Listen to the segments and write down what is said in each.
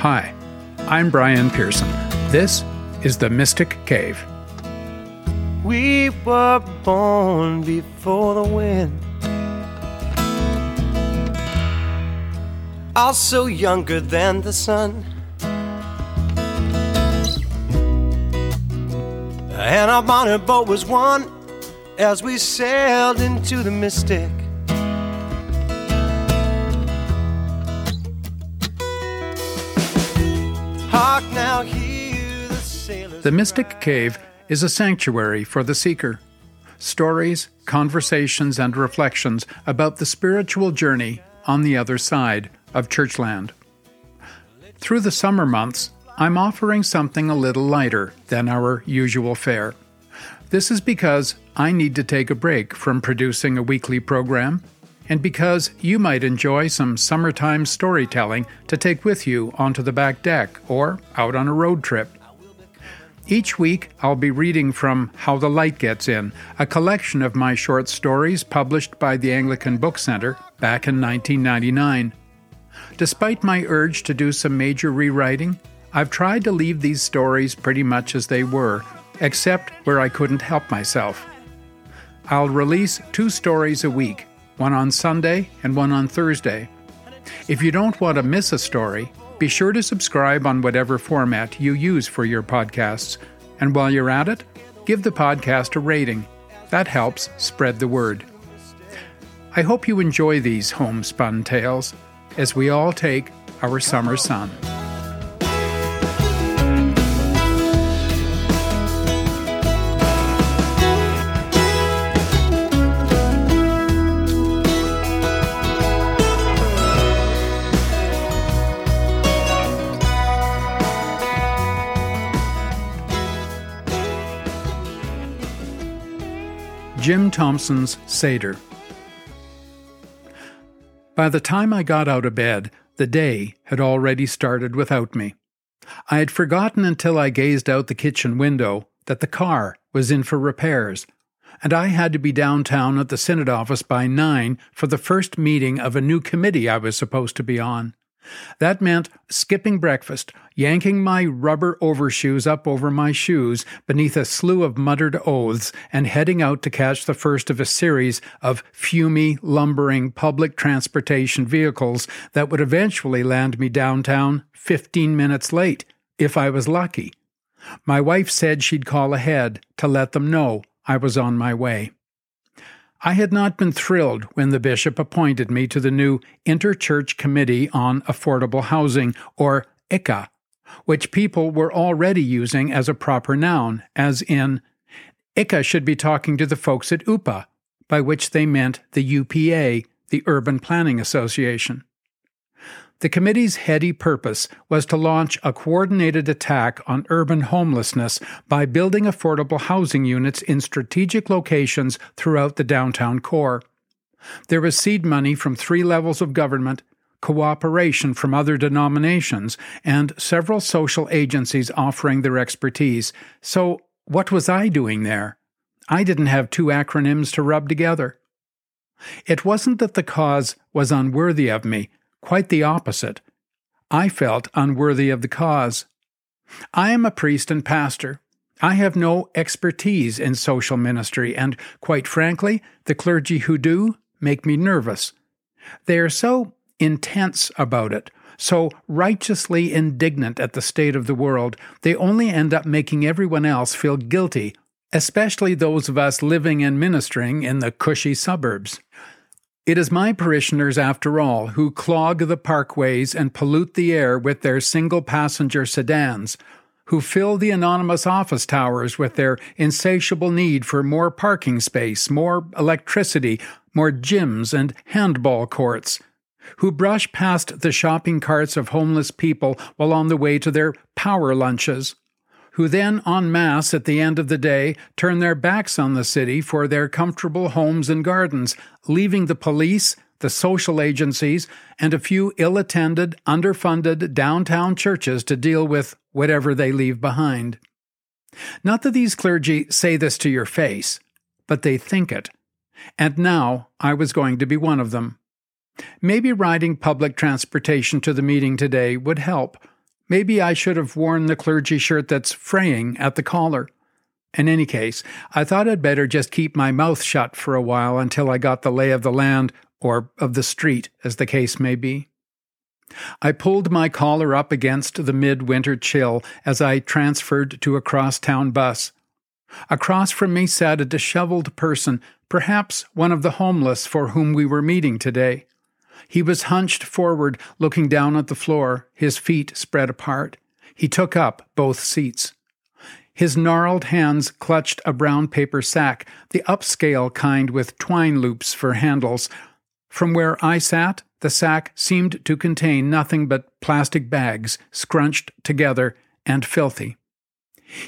Hi, I'm Brian Pearson. This is the Mystic Cave. We were born before the wind. Also younger than the sun. And our bonnet boat was one as we sailed into the mystic. Now, hear the sailors. The Mystic Cave is a sanctuary for the seeker. Stories, conversations, and reflections about the spiritual journey on the other side of Churchland. Through the summer months, I'm offering something a little lighter than our usual fare. This is because I need to take a break from producing a weekly program, and because you might enjoy some summertime storytelling to take with you onto the back deck or out on a road trip. Each week, I'll be reading from How the Light Gets In, a collection of my short stories published by the Anglican Book Center back in 1999. Despite my urge to do some major rewriting, I've tried to leave these stories pretty much as they were, except where I couldn't help myself. I'll release two stories a week, one on Sunday and one on Thursday. If you don't want to miss a story, be sure to subscribe on whatever format you use for your podcasts. And while you're at it, give the podcast a rating. That helps spread the word. I hope you enjoy these homespun tales as we all take our summer sun. Jim Thompson's Seder. By the time I got out of bed, the day had already started without me. I had forgotten until I gazed out the kitchen window that the car was in for repairs, and I had to be downtown at the Synod office by nine for the first meeting of a new committee I was supposed to be on. That meant skipping breakfast, yanking my rubber overshoes up over my shoes beneath a slew of muttered oaths, and heading out to catch the first of a series of fumy, lumbering public transportation vehicles that would eventually land me downtown 15 minutes late, if I was lucky. My wife said she'd call ahead to let them know I was on my way. I had not been thrilled when the bishop appointed me to the new Interchurch Committee on Affordable Housing, or ICA, which people were already using as a proper noun, as in, ICA should be talking to the folks at UPA, by which they meant the UPA, the Urban Planning Association. The committee's heady purpose was to launch a coordinated attack on urban homelessness by building affordable housing units in strategic locations throughout the downtown core. There was seed money from three levels of government, cooperation from other denominations, and several social agencies offering their expertise. So, what was I doing there? I didn't have two acronyms to rub together. It wasn't that the cause was unworthy of me. Quite the opposite. I felt unworthy of the cause. I am a priest and pastor. I have no expertise in social ministry, and quite frankly, the clergy who do make me nervous. They are so intense about it, so righteously indignant at the state of the world, they only end up making everyone else feel guilty, especially those of us living and ministering in the cushy suburbs. It is my parishioners, after all, who clog the parkways and pollute the air with their single passenger sedans, who fill the anonymous office towers with their insatiable need for more parking space, more electricity, more gyms and handball courts, who brush past the shopping carts of homeless people while on the way to their power lunches, who then en masse at the end of the day turn their backs on the city for their comfortable homes and gardens, leaving the police, the social agencies, and a few ill attended, underfunded downtown churches to deal with whatever they leave behind. Not that these clergy say this to your face, but they think it. And now I was going to be one of them. Maybe riding public transportation to the meeting today would help Maybe I should have worn the clergy shirt that's fraying at the collar. In any case, I thought I'd better just keep my mouth shut for a while until I got the lay of the land, or of the street, as the case may be. I pulled my collar up against the midwinter chill as I transferred to a crosstown bus. Across from me sat a disheveled person, perhaps one of the homeless for whom we were meeting today. He was hunched forward, looking down at the floor, his feet spread apart. He took up both seats. His gnarled hands clutched a brown paper sack, the upscale kind with twine loops for handles. From where I sat, the sack seemed to contain nothing but plastic bags, scrunched together and filthy.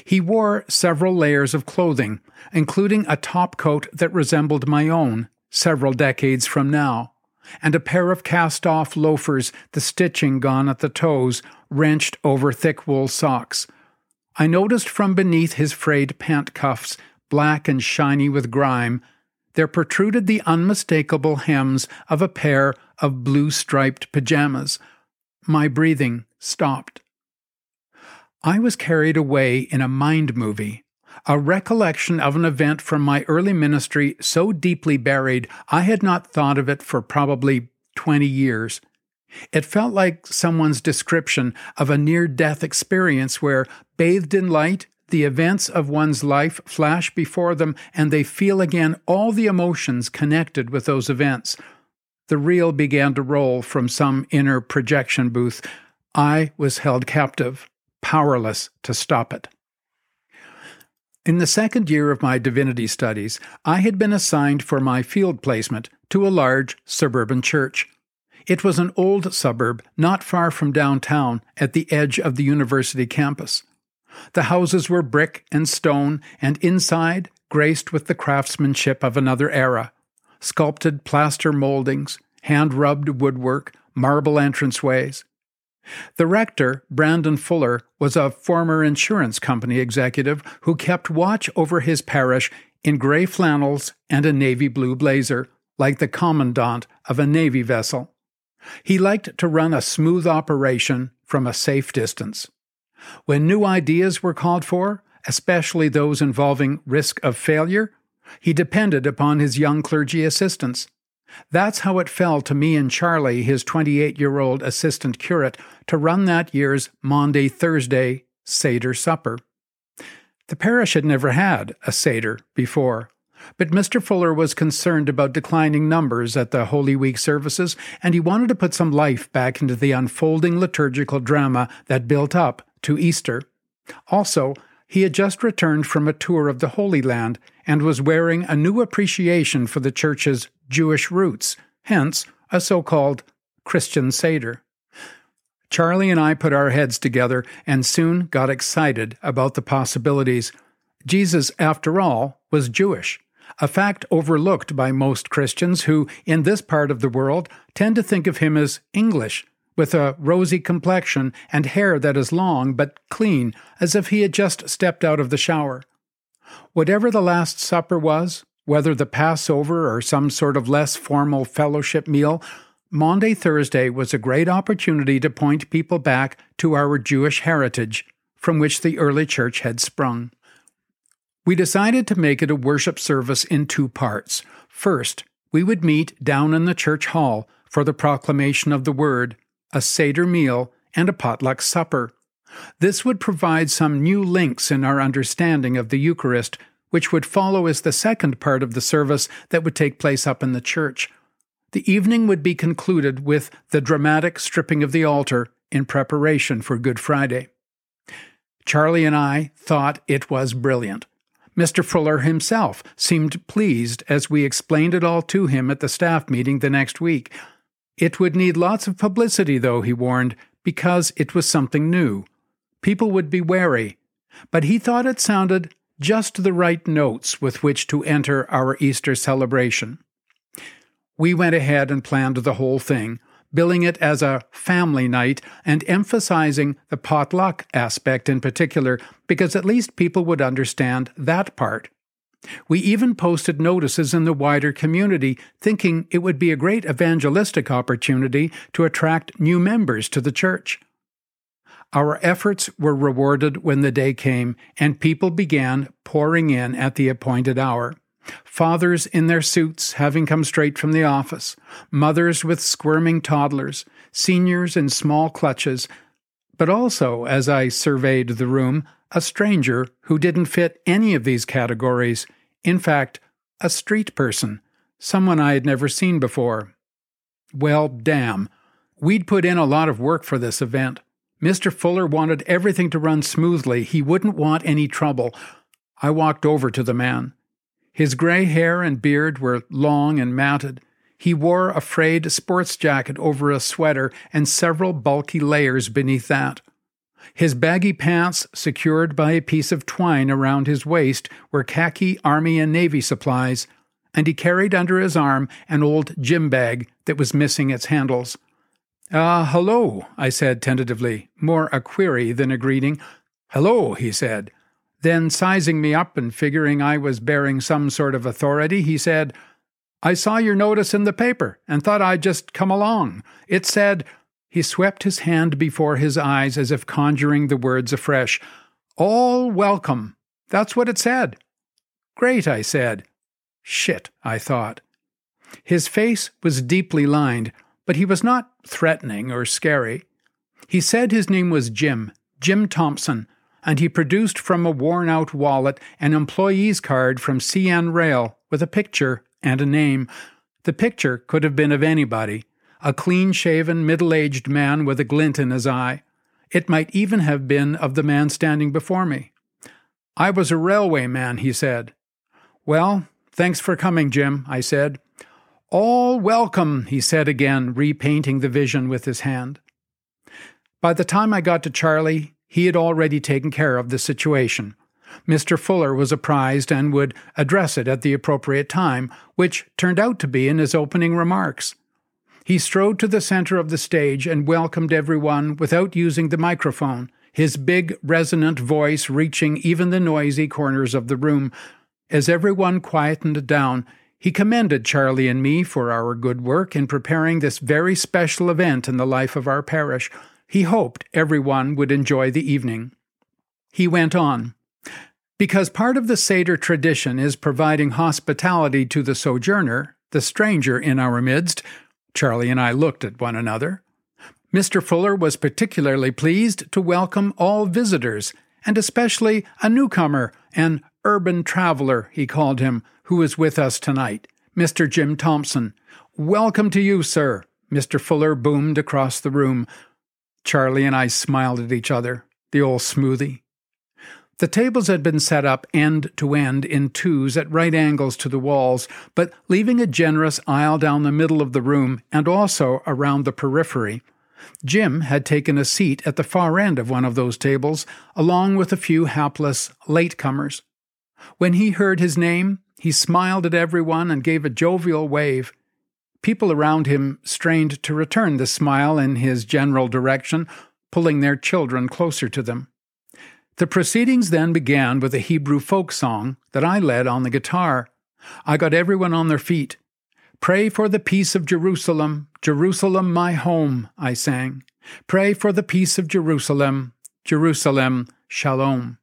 He wore several layers of clothing, including a top coat that resembled my own several decades from now, and a pair of cast off loafers, the stitching gone at the toes, wrenched over thick wool socks. I noticed from beneath his frayed pant cuffs, black and shiny with grime, there protruded the unmistakable hems of a pair of blue striped pajamas. My breathing stopped. I was carried away in a mind movie, a recollection of an event from my early ministry so deeply buried I had not thought of it for probably twenty years. It felt like someone's description of a near death experience where, bathed in light, the events of one's life flash before them and they feel again all the emotions connected with those events. The reel began to roll from some inner projection booth. I was held captive, powerless to stop it. In the second year of my divinity studies, I had been assigned for my field placement to a large suburban church. It was an old suburb not far from downtown at the edge of the university campus. The houses were brick and stone, and inside, graced with the craftsmanship of another era sculpted plaster moldings, hand rubbed woodwork, marble entranceways. The rector, Brandon Fuller, was a former insurance company executive who kept watch over his parish in gray flannels and a navy blue blazer, like the commandant of a navy vessel. He liked to run a smooth operation from a safe distance. When new ideas were called for, especially those involving risk of failure, he depended upon his young clergy assistants. That's how it fell to me and Charlie, his 28 year old assistant curate, to run that year's Maundy Thursday Seder supper. The parish had never had a Seder before, but Mr. Fuller was concerned about declining numbers at the Holy Week services, and he wanted to put some life back into the unfolding liturgical drama that built up to Easter. Also, he had just returned from a tour of the Holy Land and was wearing a new appreciation for the church's Jewish roots, hence a so called Christian Seder. Charlie and I put our heads together and soon got excited about the possibilities. Jesus, after all, was Jewish a fact overlooked by most Christians who, in this part of the world, tend to think of him as English, with a rosy complexion and hair that is long but clean, as if he had just stepped out of the shower. Whatever the Last Supper was, whether the Passover or some sort of less formal fellowship meal, Maundy Thursday was a great opportunity to point people back to our Jewish heritage, from which the early church had sprung. We decided to make it a worship service in two parts. First, we would meet down in the church hall for the proclamation of the word, a Seder meal, and a potluck supper. This would provide some new links in our understanding of the Eucharist, which would follow as the second part of the service that would take place up in the church. The evening would be concluded with the dramatic stripping of the altar in preparation for Good Friday. Charlie and I thought it was brilliant. Mr. Fuller himself seemed pleased as we explained it all to him at the staff meeting the next week. It would need lots of publicity, though, he warned, because it was something new. People would be wary, but he thought it sounded just the right notes with which to enter our Easter celebration. We went ahead and planned the whole thing, billing it as a family night and emphasizing the potluck aspect in particular because at least people would understand that part. We even posted notices in the wider community, thinking it would be a great evangelistic opportunity to attract new members to the church. Our efforts were rewarded when the day came, and people began pouring in at the appointed hour. Fathers in their suits, having come straight from the office, mothers with squirming toddlers, seniors in small clutches, but also, as I surveyed the room, a stranger who didn't fit any of these categories. In fact, a street person, someone I had never seen before. Well, damn. We'd put in a lot of work for this event. Mr. Fuller wanted everything to run smoothly. He wouldn't want any trouble. I walked over to the man. His gray hair and beard were long and matted. He wore a frayed sports jacket over a sweater and several bulky layers beneath that. His baggy pants, secured by a piece of twine around his waist, were khaki Army and Navy supplies, and he carried under his arm an old gym bag that was missing its handles. Ah, uh, hello, I said tentatively, more a query than a greeting. Hello, he said. Then, sizing me up and figuring I was bearing some sort of authority, he said, I saw your notice in the paper and thought I'd just come along. It said, he swept his hand before his eyes as if conjuring the words afresh, All welcome. That's what it said. Great, I said. Shit, I thought. His face was deeply lined, but he was not threatening or scary. He said his name was Jim, Jim Thompson, and he produced from a worn out wallet an employee's card from CN Rail with a picture and a name. The picture could have been of anybody a clean shaven, middle aged man with a glint in his eye. It might even have been of the man standing before me. I was a railway man, he said. Well, thanks for coming, Jim, I said. All welcome, he said again, repainting the vision with his hand. By the time I got to Charlie, he had already taken care of the situation. Mr. Fuller was apprised and would address it at the appropriate time, which turned out to be in his opening remarks. He strode to the center of the stage and welcomed everyone without using the microphone, his big, resonant voice reaching even the noisy corners of the room. As everyone quietened down, he commended Charlie and me for our good work in preparing this very special event in the life of our parish. He hoped everyone would enjoy the evening. He went on. Because part of the Seder tradition is providing hospitality to the sojourner, the stranger in our midst, Charlie and I looked at one another. Mr. Fuller was particularly pleased to welcome all visitors, and especially a newcomer, an urban traveler, he called him, who is with us tonight, Mr. Jim Thompson. Welcome to you, sir, Mr. Fuller boomed across the room. Charlie and I smiled at each other, the old smoothie. The tables had been set up end to end in twos at right angles to the walls, but leaving a generous aisle down the middle of the room and also around the periphery. Jim had taken a seat at the far end of one of those tables, along with a few hapless latecomers. When he heard his name, he smiled at everyone and gave a jovial wave. People around him strained to return the smile in his general direction, pulling their children closer to them. The proceedings then began with a Hebrew folk song that I led on the guitar. I got everyone on their feet. Pray for the peace of Jerusalem, Jerusalem, my home, I sang. Pray for the peace of Jerusalem, Jerusalem, shalom.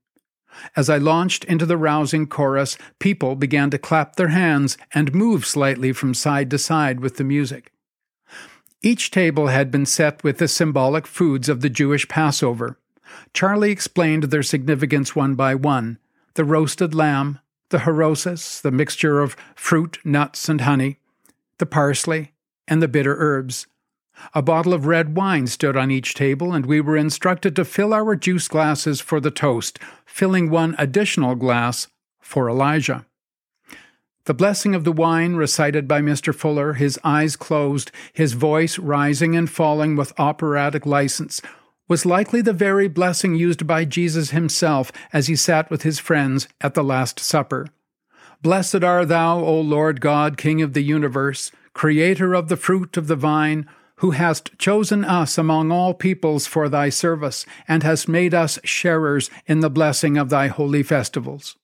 As I launched into the rousing chorus, people began to clap their hands and move slightly from side to side with the music. Each table had been set with the symbolic foods of the Jewish Passover. Charlie explained their significance one by one the roasted lamb, the harosis, the mixture of fruit, nuts, and honey, the parsley, and the bitter herbs. A bottle of red wine stood on each table, and we were instructed to fill our juice glasses for the toast, filling one additional glass for Elijah. The blessing of the wine recited by Mr. Fuller, his eyes closed, his voice rising and falling with operatic license, was likely the very blessing used by Jesus himself as he sat with his friends at the Last Supper. Blessed art thou, O Lord God, King of the universe, creator of the fruit of the vine, who hast chosen us among all peoples for thy service, and hast made us sharers in the blessing of thy holy festivals.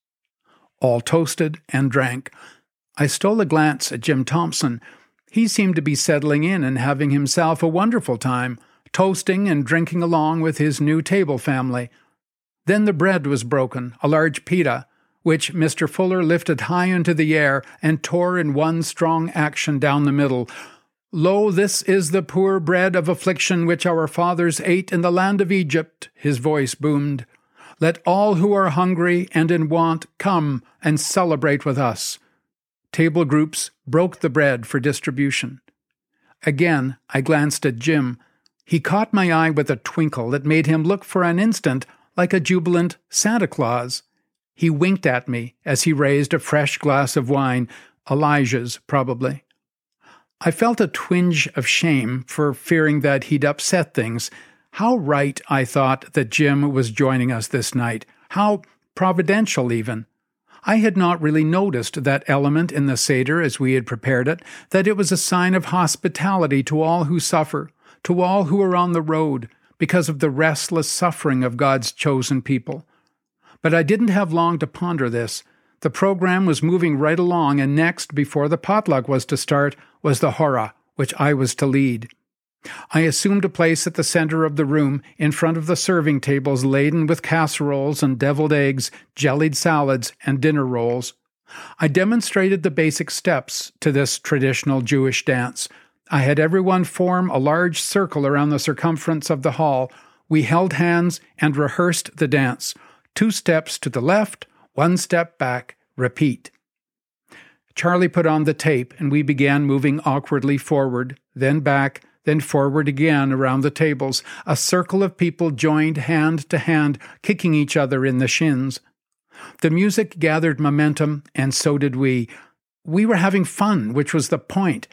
All toasted and drank. I stole a glance at Jim Thompson. He seemed to be settling in and having himself a wonderful time, toasting and drinking along with his new table family. Then the bread was broken, a large pita, which Mr. Fuller lifted high into the air and tore in one strong action down the middle. Lo, this is the poor bread of affliction which our fathers ate in the land of Egypt, his voice boomed. Let all who are hungry and in want come and celebrate with us. Table groups broke the bread for distribution. Again, I glanced at Jim. He caught my eye with a twinkle that made him look for an instant like a jubilant Santa Claus. He winked at me as he raised a fresh glass of wine, Elijah's probably. I felt a twinge of shame for fearing that he'd upset things. How right I thought that Jim was joining us this night. How providential, even. I had not really noticed that element in the Seder as we had prepared it, that it was a sign of hospitality to all who suffer, to all who are on the road, because of the restless suffering of God's chosen people. But I didn't have long to ponder this. The program was moving right along, and next, before the potluck was to start, was the hora, which I was to lead. I assumed a place at the center of the room, in front of the serving tables laden with casseroles and deviled eggs, jellied salads, and dinner rolls. I demonstrated the basic steps to this traditional Jewish dance, I had everyone form a large circle around the circumference of the hall. We held hands and rehearsed the dance. Two steps to the left, one step back, repeat. Charlie put on the tape, and we began moving awkwardly forward, then back, then forward again around the tables. A circle of people joined hand to hand, kicking each other in the shins. The music gathered momentum, and so did we. We were having fun, which was the point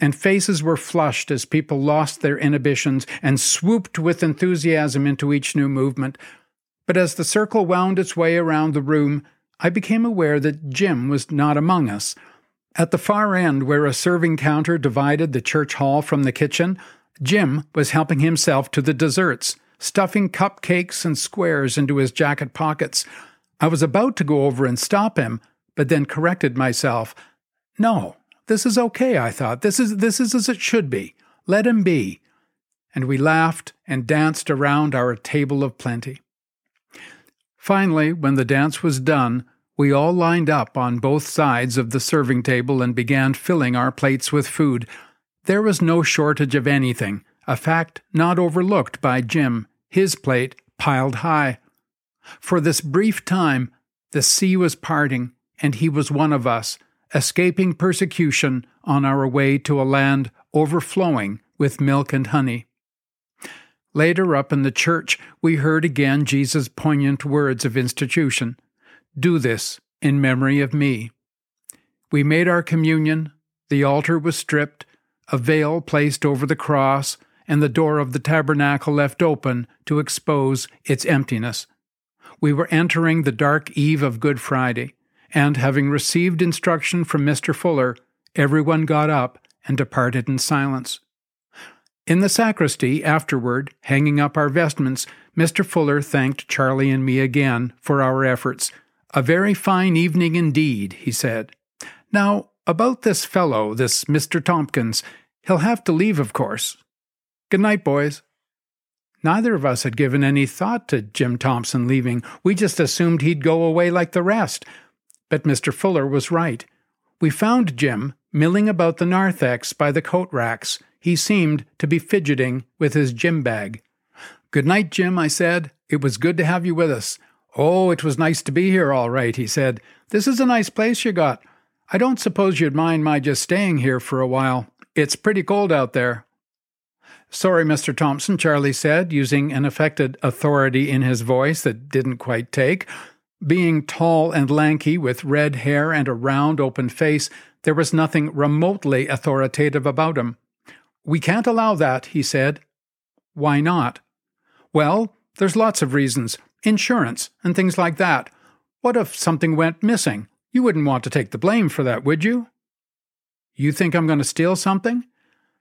and faces were flushed as people lost their inhibitions and swooped with enthusiasm into each new movement. But as the circle wound its way around the room, I became aware that Jim was not among us. At the far end, where a serving counter divided the church hall from the kitchen, Jim was helping himself to the desserts, stuffing cupcakes and squares into his jacket pockets. I was about to go over and stop him, but then corrected myself. No, this is okay, I thought. This is this is as it should be. Let him be. And we laughed and danced around our table of plenty. Finally, when the dance was done, we all lined up on both sides of the serving table and began filling our plates with food. There was no shortage of anything, a fact not overlooked by Jim, his plate piled high. For this brief time, the sea was parting, and he was one of us, escaping persecution on our way to a land overflowing with milk and honey. Later up in the church, we heard again Jesus' poignant words of institution Do this in memory of me. We made our communion, the altar was stripped, a veil placed over the cross, and the door of the tabernacle left open to expose its emptiness. We were entering the dark eve of Good Friday and having received instruction from Mr. Fuller, everyone got up and departed in silence. In the sacristy, afterward, hanging up our vestments, Mr. Fuller thanked Charlie and me again for our efforts. A very fine evening indeed, he said. Now, about this fellow, this Mr. Tompkins, he'll have to leave, of course. Good night, boys. Neither of us had given any thought to Jim Thompson leaving. We just assumed he'd go away like the rest. But Mr. Fuller was right. We found Jim milling about the narthex by the coat racks. He seemed to be fidgeting with his gym bag. Good night, Jim, I said. It was good to have you with us. Oh, it was nice to be here, all right, he said. This is a nice place you got. I don't suppose you'd mind my just staying here for a while. It's pretty cold out there. Sorry, Mr. Thompson, Charlie said, using an affected authority in his voice that didn't quite take. Being tall and lanky, with red hair and a round, open face, there was nothing remotely authoritative about him. We can't allow that, he said. Why not? Well, there's lots of reasons. Insurance and things like that. What if something went missing? You wouldn't want to take the blame for that, would you? You think I'm going to steal something?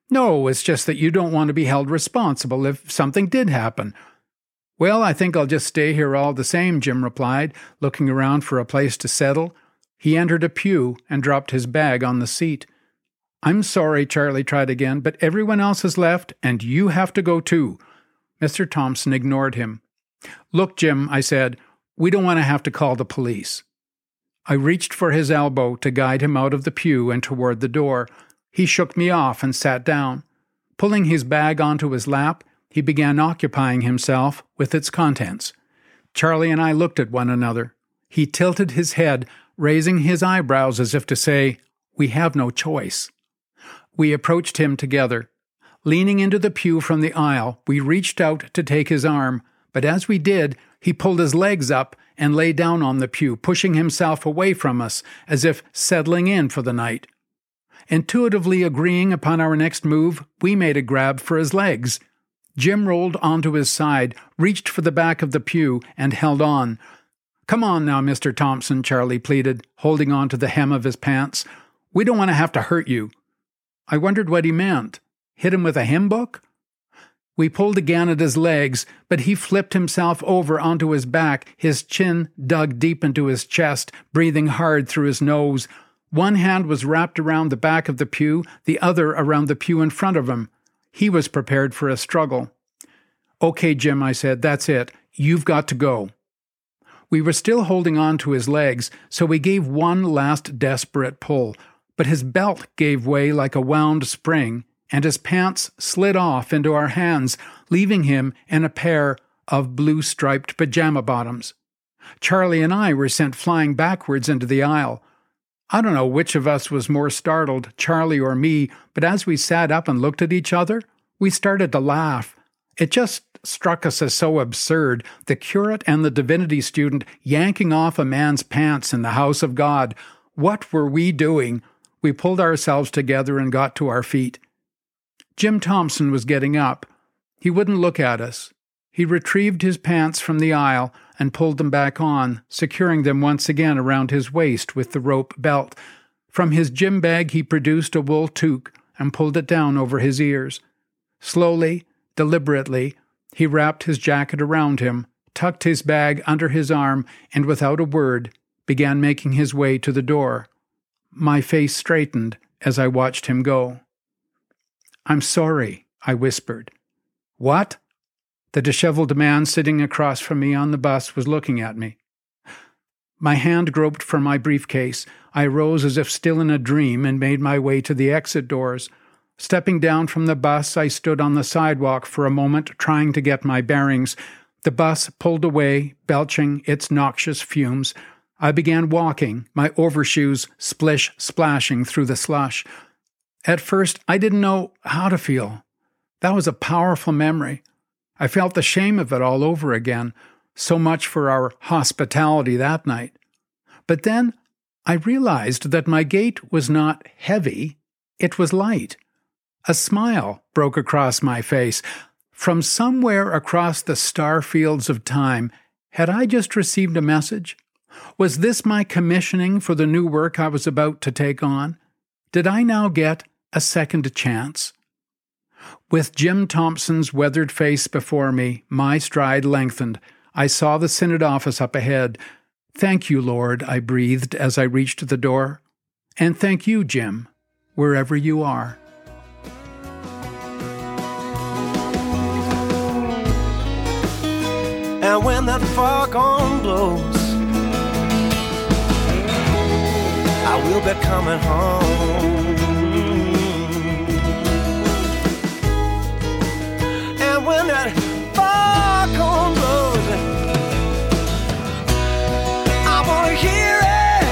No, it's just that you don't want to be held responsible if something did happen, well, I think I'll just stay here all the same, Jim replied, looking around for a place to settle. He entered a pew and dropped his bag on the seat. I'm sorry, Charlie tried again, but everyone else has left, and you have to go too. Mr. Thompson ignored him. Look, Jim, I said, we don't want to have to call the police. I reached for his elbow to guide him out of the pew and toward the door. He shook me off and sat down. Pulling his bag onto his lap, he began occupying himself with its contents. Charlie and I looked at one another. He tilted his head, raising his eyebrows as if to say, We have no choice. We approached him together. Leaning into the pew from the aisle, we reached out to take his arm, but as we did, he pulled his legs up and lay down on the pew, pushing himself away from us as if settling in for the night. Intuitively agreeing upon our next move, we made a grab for his legs. Jim rolled onto his side, reached for the back of the pew, and held on. Come on now, Mr. Thompson, Charlie pleaded, holding on to the hem of his pants. We don't want to have to hurt you. I wondered what he meant. Hit him with a hymn book? We pulled again at his legs, but he flipped himself over onto his back, his chin dug deep into his chest, breathing hard through his nose. One hand was wrapped around the back of the pew, the other around the pew in front of him. He was prepared for a struggle. Okay, Jim, I said, that's it. You've got to go. We were still holding on to his legs, so we gave one last desperate pull, but his belt gave way like a wound spring, and his pants slid off into our hands, leaving him in a pair of blue striped pajama bottoms. Charlie and I were sent flying backwards into the aisle. I don't know which of us was more startled, Charlie or me, but as we sat up and looked at each other, we started to laugh. It just struck us as so absurd the curate and the divinity student yanking off a man's pants in the house of God. What were we doing? We pulled ourselves together and got to our feet. Jim Thompson was getting up. He wouldn't look at us. He retrieved his pants from the aisle and pulled them back on, securing them once again around his waist with the rope belt. From his gym bag, he produced a wool toque and pulled it down over his ears. Slowly, deliberately, he wrapped his jacket around him, tucked his bag under his arm, and without a word began making his way to the door. My face straightened as I watched him go. I'm sorry, I whispered. What? The disheveled man sitting across from me on the bus was looking at me. My hand groped for my briefcase. I rose as if still in a dream and made my way to the exit doors. Stepping down from the bus, I stood on the sidewalk for a moment, trying to get my bearings. The bus pulled away, belching its noxious fumes. I began walking, my overshoes splish splashing through the slush. At first, I didn't know how to feel. That was a powerful memory. I felt the shame of it all over again, so much for our hospitality that night. But then I realized that my gait was not heavy, it was light. A smile broke across my face. From somewhere across the star fields of time, had I just received a message? Was this my commissioning for the new work I was about to take on? Did I now get a second chance? With Jim Thompson's weathered face before me, my stride lengthened. I saw the Synod office up ahead. Thank you, Lord, I breathed as I reached the door. And thank you, Jim, wherever you are. And when that foghorn blows, I will be coming home. And when that foghorn blows, I wanna hear it.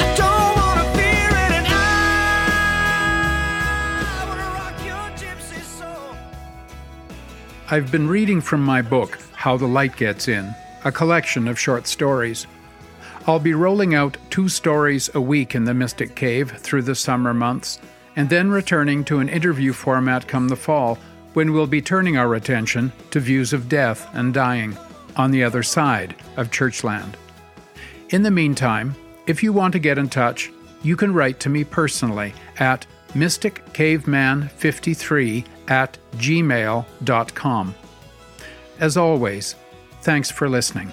I don't wanna fear it, and I wanna rock your gypsy soul. I've been reading from my book, How the Light Gets In, a collection of short stories. I'll be rolling out two stories a week in the Mystic Cave through the summer months, and then returning to an interview format come the fall, when we'll be turning our attention to views of death and dying on the other side of Churchland. In the meantime, if you want to get in touch, you can write to me personally at mysticcaveman53 at gmail.com. As always, thanks for listening.